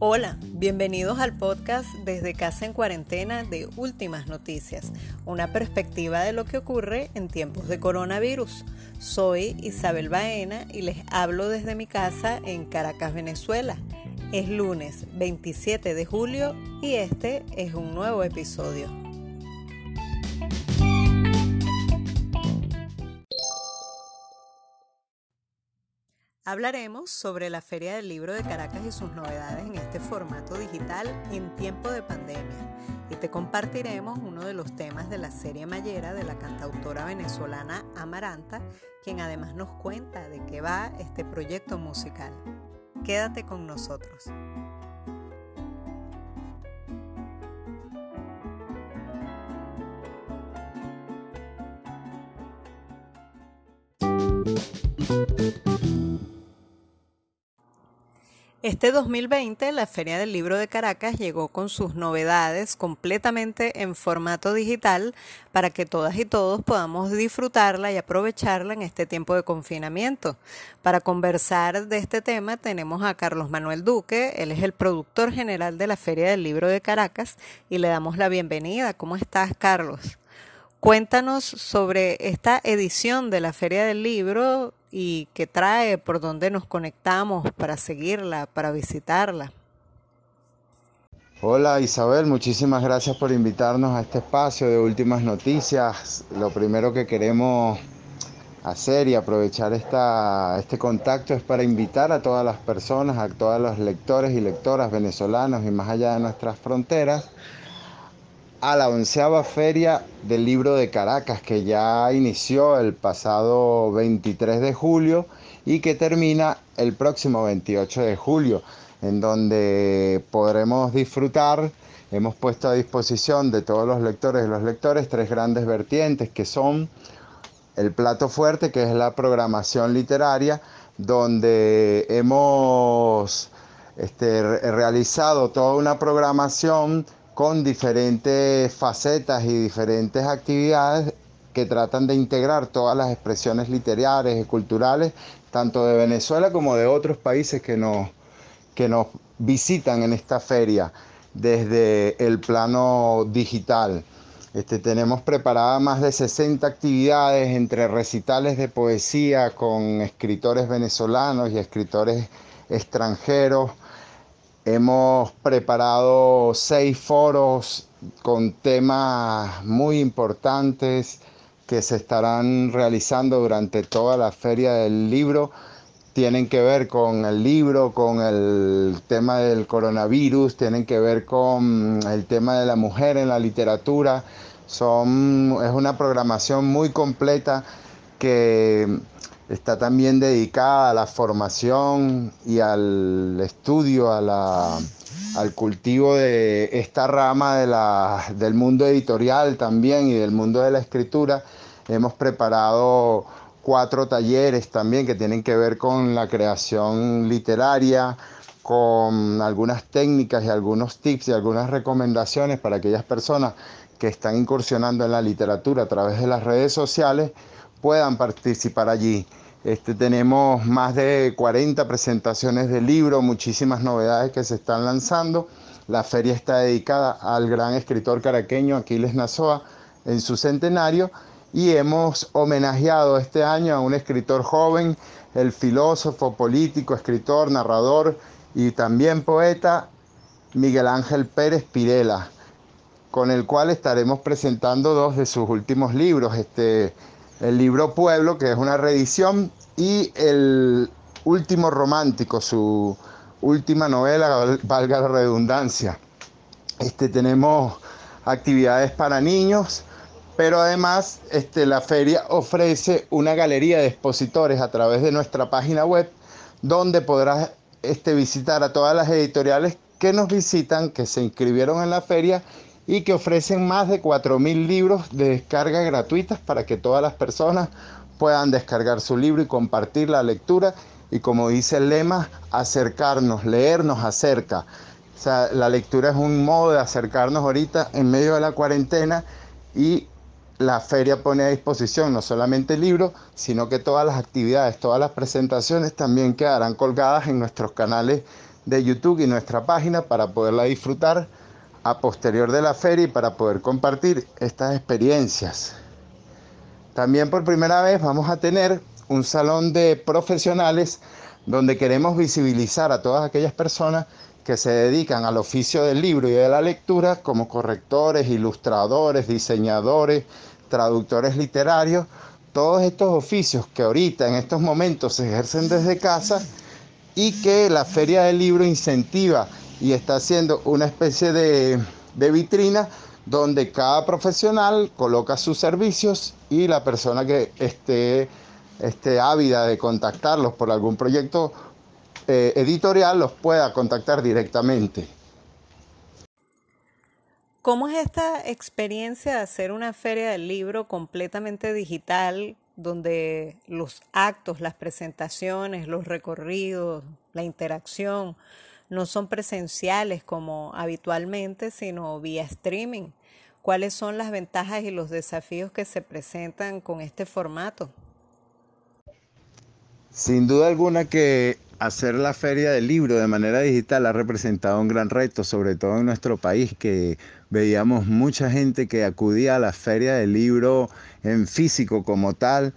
Hola, bienvenidos al podcast desde casa en cuarentena de Últimas Noticias, una perspectiva de lo que ocurre en tiempos de coronavirus. Soy Isabel Baena y les hablo desde mi casa en Caracas, Venezuela. Es lunes 27 de julio y este es un nuevo episodio. Hablaremos sobre la Feria del Libro de Caracas y sus novedades en este formato digital en tiempo de pandemia. Y te compartiremos uno de los temas de la serie Mayera de la cantautora venezolana Amaranta, quien además nos cuenta de qué va este proyecto musical. Quédate con nosotros. Este 2020 la Feria del Libro de Caracas llegó con sus novedades completamente en formato digital para que todas y todos podamos disfrutarla y aprovecharla en este tiempo de confinamiento. Para conversar de este tema tenemos a Carlos Manuel Duque, él es el productor general de la Feria del Libro de Caracas y le damos la bienvenida. ¿Cómo estás, Carlos? Cuéntanos sobre esta edición de la Feria del Libro y qué trae, por dónde nos conectamos para seguirla, para visitarla. Hola Isabel, muchísimas gracias por invitarnos a este espacio de últimas noticias. Lo primero que queremos hacer y aprovechar esta, este contacto es para invitar a todas las personas, a todos los lectores y lectoras venezolanos y más allá de nuestras fronteras a la onceava feria del libro de Caracas que ya inició el pasado 23 de julio y que termina el próximo 28 de julio, en donde podremos disfrutar, hemos puesto a disposición de todos los lectores y los lectores tres grandes vertientes que son el plato fuerte, que es la programación literaria, donde hemos este, realizado toda una programación con diferentes facetas y diferentes actividades que tratan de integrar todas las expresiones literarias y culturales, tanto de Venezuela como de otros países que nos, que nos visitan en esta feria desde el plano digital. Este, tenemos preparadas más de 60 actividades entre recitales de poesía con escritores venezolanos y escritores extranjeros, Hemos preparado seis foros con temas muy importantes que se estarán realizando durante toda la feria del libro. Tienen que ver con el libro, con el tema del coronavirus, tienen que ver con el tema de la mujer en la literatura. Es una programación muy completa que está también dedicada a la formación y al estudio, al cultivo de esta rama del mundo editorial también y del mundo de la escritura. Hemos preparado cuatro talleres también que tienen que ver con la creación literaria, con algunas técnicas y algunos tips y algunas recomendaciones para aquellas personas que están incursionando en la literatura a través de las redes sociales puedan participar allí. Este, tenemos más de 40 presentaciones de libro, muchísimas novedades que se están lanzando. La feria está dedicada al gran escritor caraqueño Aquiles Nazoa en su centenario y hemos homenajeado este año a un escritor joven, el filósofo, político, escritor, narrador y también poeta Miguel Ángel Pérez Pirela, con el cual estaremos presentando dos de sus últimos libros. Este, el libro Pueblo, que es una reedición, y el último romántico, su última novela, valga la redundancia. Este, tenemos actividades para niños, pero además este, la feria ofrece una galería de expositores a través de nuestra página web, donde podrás este, visitar a todas las editoriales que nos visitan, que se inscribieron en la feria y que ofrecen más de 4.000 libros de descarga gratuitas para que todas las personas puedan descargar su libro y compartir la lectura y como dice el lema, acercarnos, leernos acerca. O sea, la lectura es un modo de acercarnos ahorita en medio de la cuarentena y la feria pone a disposición no solamente el libro, sino que todas las actividades, todas las presentaciones también quedarán colgadas en nuestros canales de YouTube y nuestra página para poderla disfrutar a posterior de la feria y para poder compartir estas experiencias. También por primera vez vamos a tener un salón de profesionales donde queremos visibilizar a todas aquellas personas que se dedican al oficio del libro y de la lectura como correctores, ilustradores, diseñadores, traductores literarios, todos estos oficios que ahorita en estos momentos se ejercen desde casa y que la Feria del Libro incentiva y está haciendo una especie de, de vitrina donde cada profesional coloca sus servicios y la persona que esté, esté ávida de contactarlos por algún proyecto eh, editorial los pueda contactar directamente. ¿Cómo es esta experiencia de hacer una feria del libro completamente digital, donde los actos, las presentaciones, los recorridos, la interacción no son presenciales como habitualmente, sino vía streaming? ¿Cuáles son las ventajas y los desafíos que se presentan con este formato? Sin duda alguna que hacer la feria del libro de manera digital ha representado un gran reto, sobre todo en nuestro país, que veíamos mucha gente que acudía a la feria del libro en físico como tal,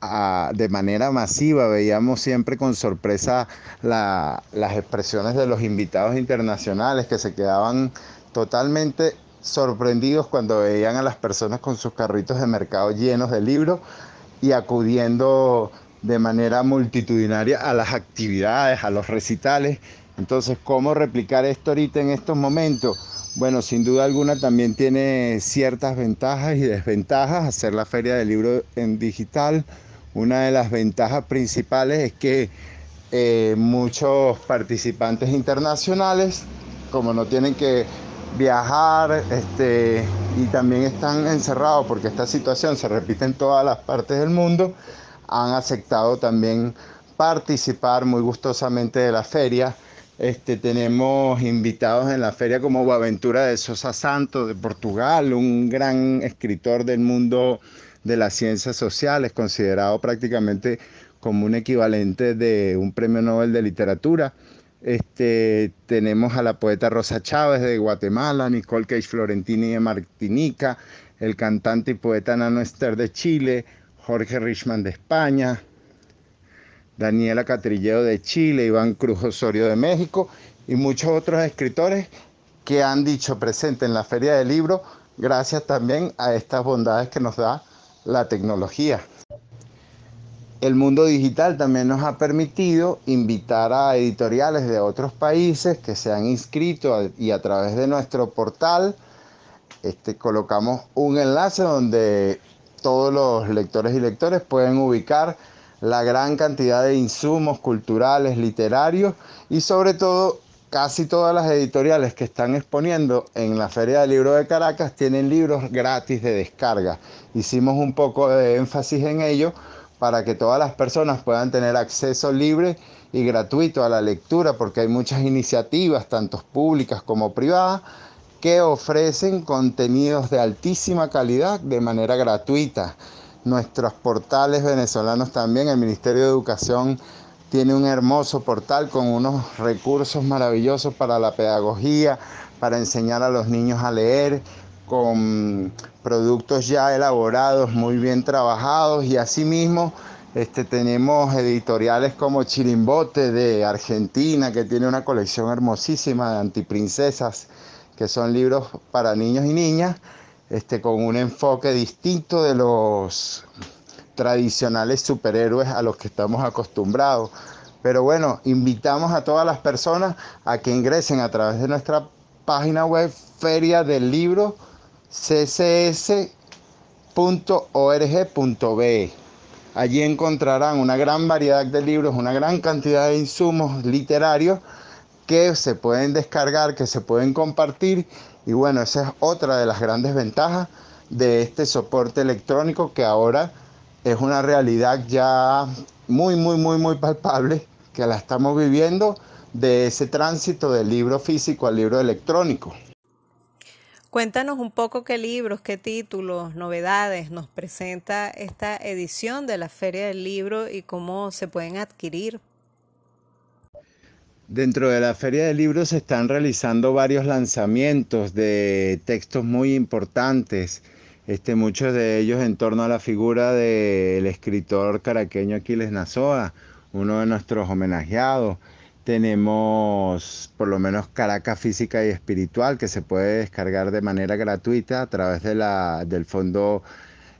de manera masiva. Veíamos siempre con sorpresa las expresiones de los invitados internacionales que se quedaban totalmente sorprendidos cuando veían a las personas con sus carritos de mercado llenos de libros y acudiendo de manera multitudinaria a las actividades, a los recitales. Entonces, ¿cómo replicar esto ahorita en estos momentos? Bueno, sin duda alguna también tiene ciertas ventajas y desventajas hacer la feria del libro en digital. Una de las ventajas principales es que eh, muchos participantes internacionales, como no tienen que viajar este, y también están encerrados porque esta situación se repite en todas las partes del mundo, han aceptado también participar muy gustosamente de la feria. Este, tenemos invitados en la feria como Boaventura de Sosa Santos de Portugal, un gran escritor del mundo de las ciencias sociales, considerado prácticamente como un equivalente de un premio Nobel de literatura. Este, tenemos a la poeta Rosa Chávez de Guatemala, Nicole Cage Florentini de Martinica, el cantante y poeta Nano Esther de Chile, Jorge Richman de España, Daniela Catrilleo de Chile, Iván Cruz Osorio de México y muchos otros escritores que han dicho presente en la Feria del Libro gracias también a estas bondades que nos da la tecnología. El mundo digital también nos ha permitido invitar a editoriales de otros países que se han inscrito y a través de nuestro portal este, colocamos un enlace donde todos los lectores y lectores pueden ubicar la gran cantidad de insumos culturales, literarios y sobre todo casi todas las editoriales que están exponiendo en la Feria del Libro de Caracas tienen libros gratis de descarga. Hicimos un poco de énfasis en ello para que todas las personas puedan tener acceso libre y gratuito a la lectura porque hay muchas iniciativas, tanto públicas como privadas, que ofrecen contenidos de altísima calidad de manera gratuita. Nuestros portales venezolanos también, el Ministerio de Educación tiene un hermoso portal con unos recursos maravillosos para la pedagogía, para enseñar a los niños a leer, con productos ya elaborados, muy bien trabajados. Y asimismo este, tenemos editoriales como Chirimbote de Argentina, que tiene una colección hermosísima de antiprincesas que son libros para niños y niñas, este, con un enfoque distinto de los tradicionales superhéroes a los que estamos acostumbrados. Pero bueno, invitamos a todas las personas a que ingresen a través de nuestra página web feria del libro ccs.org.be. Allí encontrarán una gran variedad de libros, una gran cantidad de insumos literarios que se pueden descargar, que se pueden compartir. Y bueno, esa es otra de las grandes ventajas de este soporte electrónico que ahora es una realidad ya muy, muy, muy, muy palpable, que la estamos viviendo de ese tránsito del libro físico al libro electrónico. Cuéntanos un poco qué libros, qué títulos, novedades nos presenta esta edición de la Feria del Libro y cómo se pueden adquirir. Dentro de la Feria del Libro se están realizando varios lanzamientos de textos muy importantes, este, muchos de ellos en torno a la figura del escritor caraqueño Aquiles Nazoa, uno de nuestros homenajeados. Tenemos por lo menos Caracas Física y Espiritual que se puede descargar de manera gratuita a través de la, del Fondo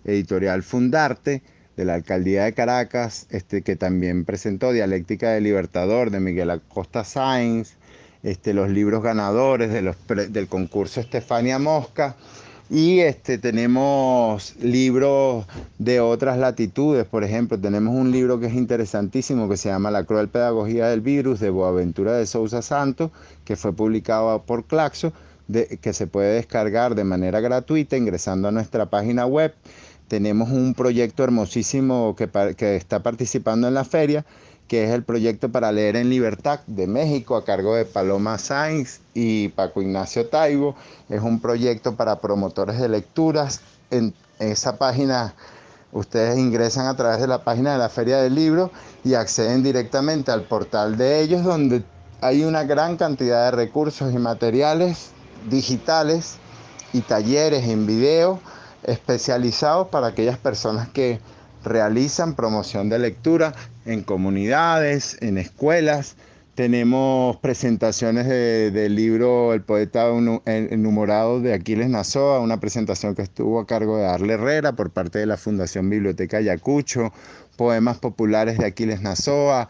Editorial Fundarte de la Alcaldía de Caracas, este, que también presentó Dialéctica del Libertador de Miguel Acosta Sainz, este, los libros ganadores del concurso Estefania Mosca y este, tenemos libros de otras latitudes, por ejemplo, tenemos un libro que es interesantísimo que se llama La cruel pedagogía del virus de Boaventura de Sousa Santos, que fue publicado por Claxo, que se puede descargar de manera gratuita ingresando a nuestra página web. Tenemos un proyecto hermosísimo que, que está participando en la feria, que es el proyecto para leer en libertad de México a cargo de Paloma Sainz y Paco Ignacio Taibo. Es un proyecto para promotores de lecturas. En esa página ustedes ingresan a través de la página de la Feria del Libro y acceden directamente al portal de ellos donde hay una gran cantidad de recursos y materiales digitales y talleres en video especializados para aquellas personas que realizan promoción de lectura en comunidades, en escuelas. Tenemos presentaciones del libro El poeta enumorado de Aquiles Nazoa, una presentación que estuvo a cargo de Arle Herrera por parte de la Fundación Biblioteca Ayacucho, poemas populares de Aquiles Nazoa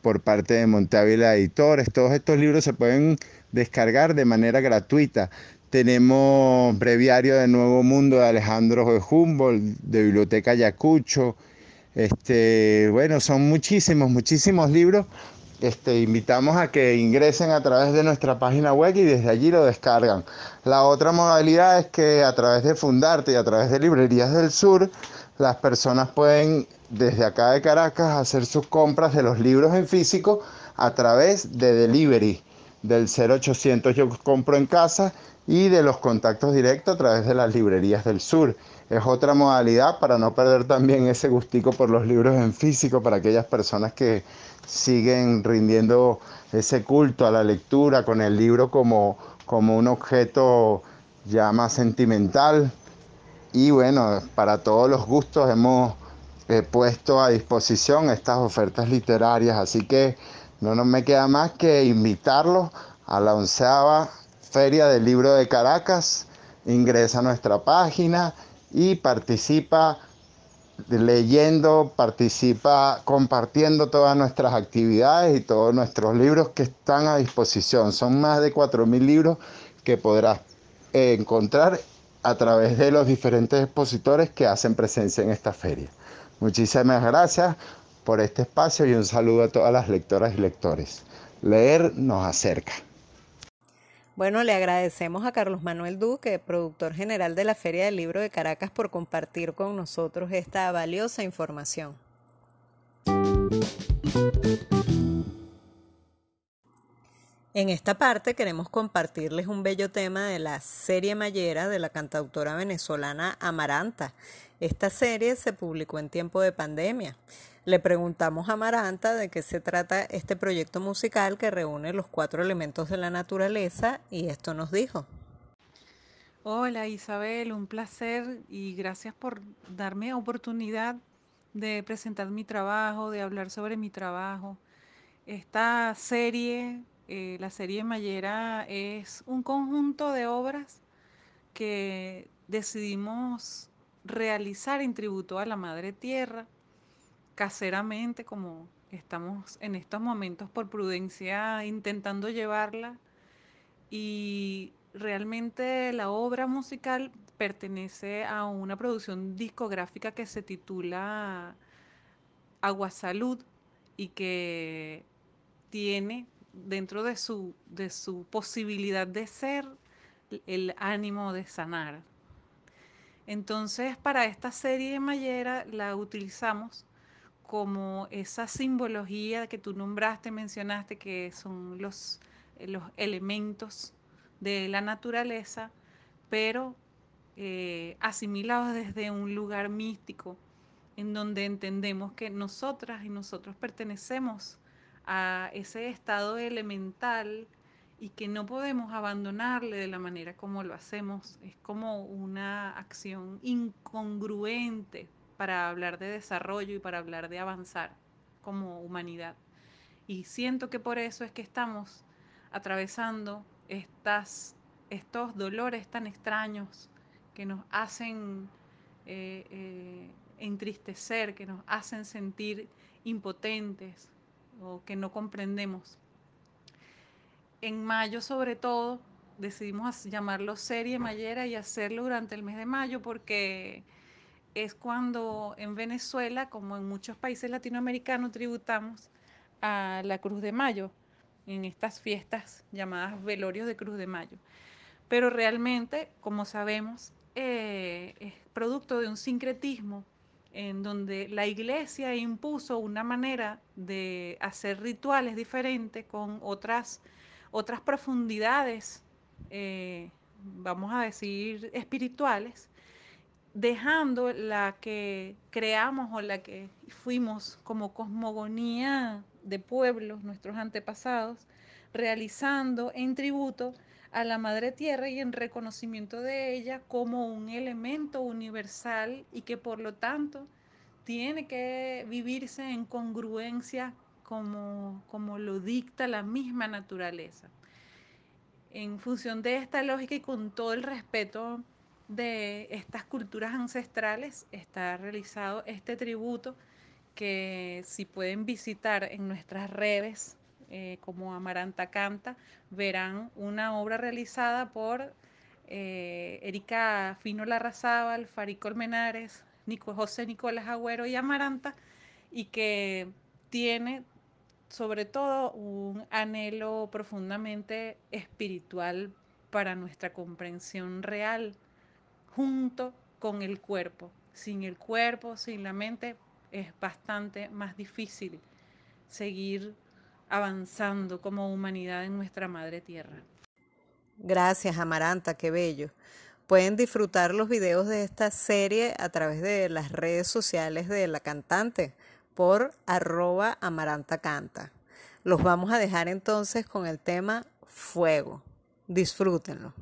por parte de Montávila Editores. Todos estos libros se pueden descargar de manera gratuita. Tenemos Breviario de Nuevo Mundo de Alejandro Humboldt, de Biblioteca Ayacucho. Este, bueno, son muchísimos, muchísimos libros. Este, invitamos a que ingresen a través de nuestra página web y desde allí lo descargan. La otra modalidad es que a través de Fundarte y a través de Librerías del Sur, las personas pueden desde acá de Caracas hacer sus compras de los libros en físico a través de delivery del 0800 yo compro en casa y de los contactos directos a través de las librerías del sur. Es otra modalidad para no perder también ese gustico por los libros en físico para aquellas personas que siguen rindiendo ese culto a la lectura con el libro como, como un objeto ya más sentimental. Y bueno, para todos los gustos hemos eh, puesto a disposición estas ofertas literarias, así que no nos me queda más que invitarlos a la onceava Feria del Libro de Caracas. Ingresa a nuestra página y participa leyendo, participa compartiendo todas nuestras actividades y todos nuestros libros que están a disposición. Son más de 4.000 libros que podrás eh, encontrar a través de los diferentes expositores que hacen presencia en esta feria. Muchísimas gracias por este espacio y un saludo a todas las lectoras y lectores. Leer nos acerca. Bueno, le agradecemos a Carlos Manuel Duque, productor general de la Feria del Libro de Caracas, por compartir con nosotros esta valiosa información. En esta parte queremos compartirles un bello tema de la serie Mayera de la cantautora venezolana Amaranta. Esta serie se publicó en tiempo de pandemia. Le preguntamos a Amaranta de qué se trata este proyecto musical que reúne los cuatro elementos de la naturaleza y esto nos dijo. Hola Isabel, un placer y gracias por darme oportunidad de presentar mi trabajo, de hablar sobre mi trabajo. Esta serie, eh, la serie Mayera, es un conjunto de obras que decidimos realizar en tributo a la Madre Tierra caseramente, como estamos en estos momentos por prudencia intentando llevarla. Y realmente la obra musical pertenece a una producción discográfica que se titula Agua Salud y que tiene dentro de su, de su posibilidad de ser el ánimo de sanar. Entonces, para esta serie de Mayera la utilizamos como esa simbología que tú nombraste, mencionaste, que son los, los elementos de la naturaleza, pero eh, asimilados desde un lugar místico, en donde entendemos que nosotras y nosotros pertenecemos a ese estado elemental y que no podemos abandonarle de la manera como lo hacemos. Es como una acción incongruente para hablar de desarrollo y para hablar de avanzar como humanidad. Y siento que por eso es que estamos atravesando estas, estos dolores tan extraños que nos hacen eh, eh, entristecer, que nos hacen sentir impotentes o que no comprendemos. En mayo sobre todo decidimos llamarlo serie Mayera y hacerlo durante el mes de mayo porque es cuando en Venezuela, como en muchos países latinoamericanos, tributamos a la Cruz de Mayo en estas fiestas llamadas velorios de Cruz de Mayo. Pero realmente, como sabemos, eh, es producto de un sincretismo en donde la iglesia impuso una manera de hacer rituales diferentes con otras, otras profundidades, eh, vamos a decir, espirituales, dejando la que creamos o la que fuimos como cosmogonía de pueblos, nuestros antepasados, realizando en tributo a la Madre Tierra y en reconocimiento de ella como un elemento universal y que por lo tanto tiene que vivirse en congruencia como, como lo dicta la misma naturaleza. En función de esta lógica y con todo el respeto de estas culturas ancestrales, está realizado este tributo que si pueden visitar en nuestras redes eh, como Amaranta Canta, verán una obra realizada por eh, Erika Fino Larrazábal, Farid Colmenares, Nico, José Nicolás Agüero y Amaranta, y que tiene sobre todo un anhelo profundamente espiritual para nuestra comprensión real, junto con el cuerpo. Sin el cuerpo, sin la mente, es bastante más difícil seguir avanzando como humanidad en nuestra madre tierra. Gracias, Amaranta, qué bello. Pueden disfrutar los videos de esta serie a través de las redes sociales de la cantante por arroba Amaranta Canta. Los vamos a dejar entonces con el tema Fuego. Disfrútenlo.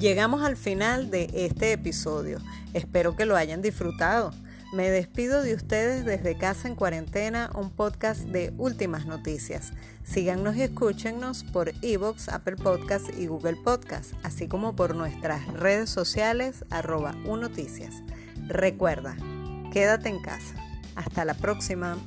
Llegamos al final de este episodio. Espero que lo hayan disfrutado. Me despido de ustedes desde Casa en Cuarentena, un podcast de últimas noticias. Síganos y escúchennos por Evox, Apple Podcast y Google Podcast, así como por nuestras redes sociales arroba unoticias. Recuerda, quédate en casa. Hasta la próxima.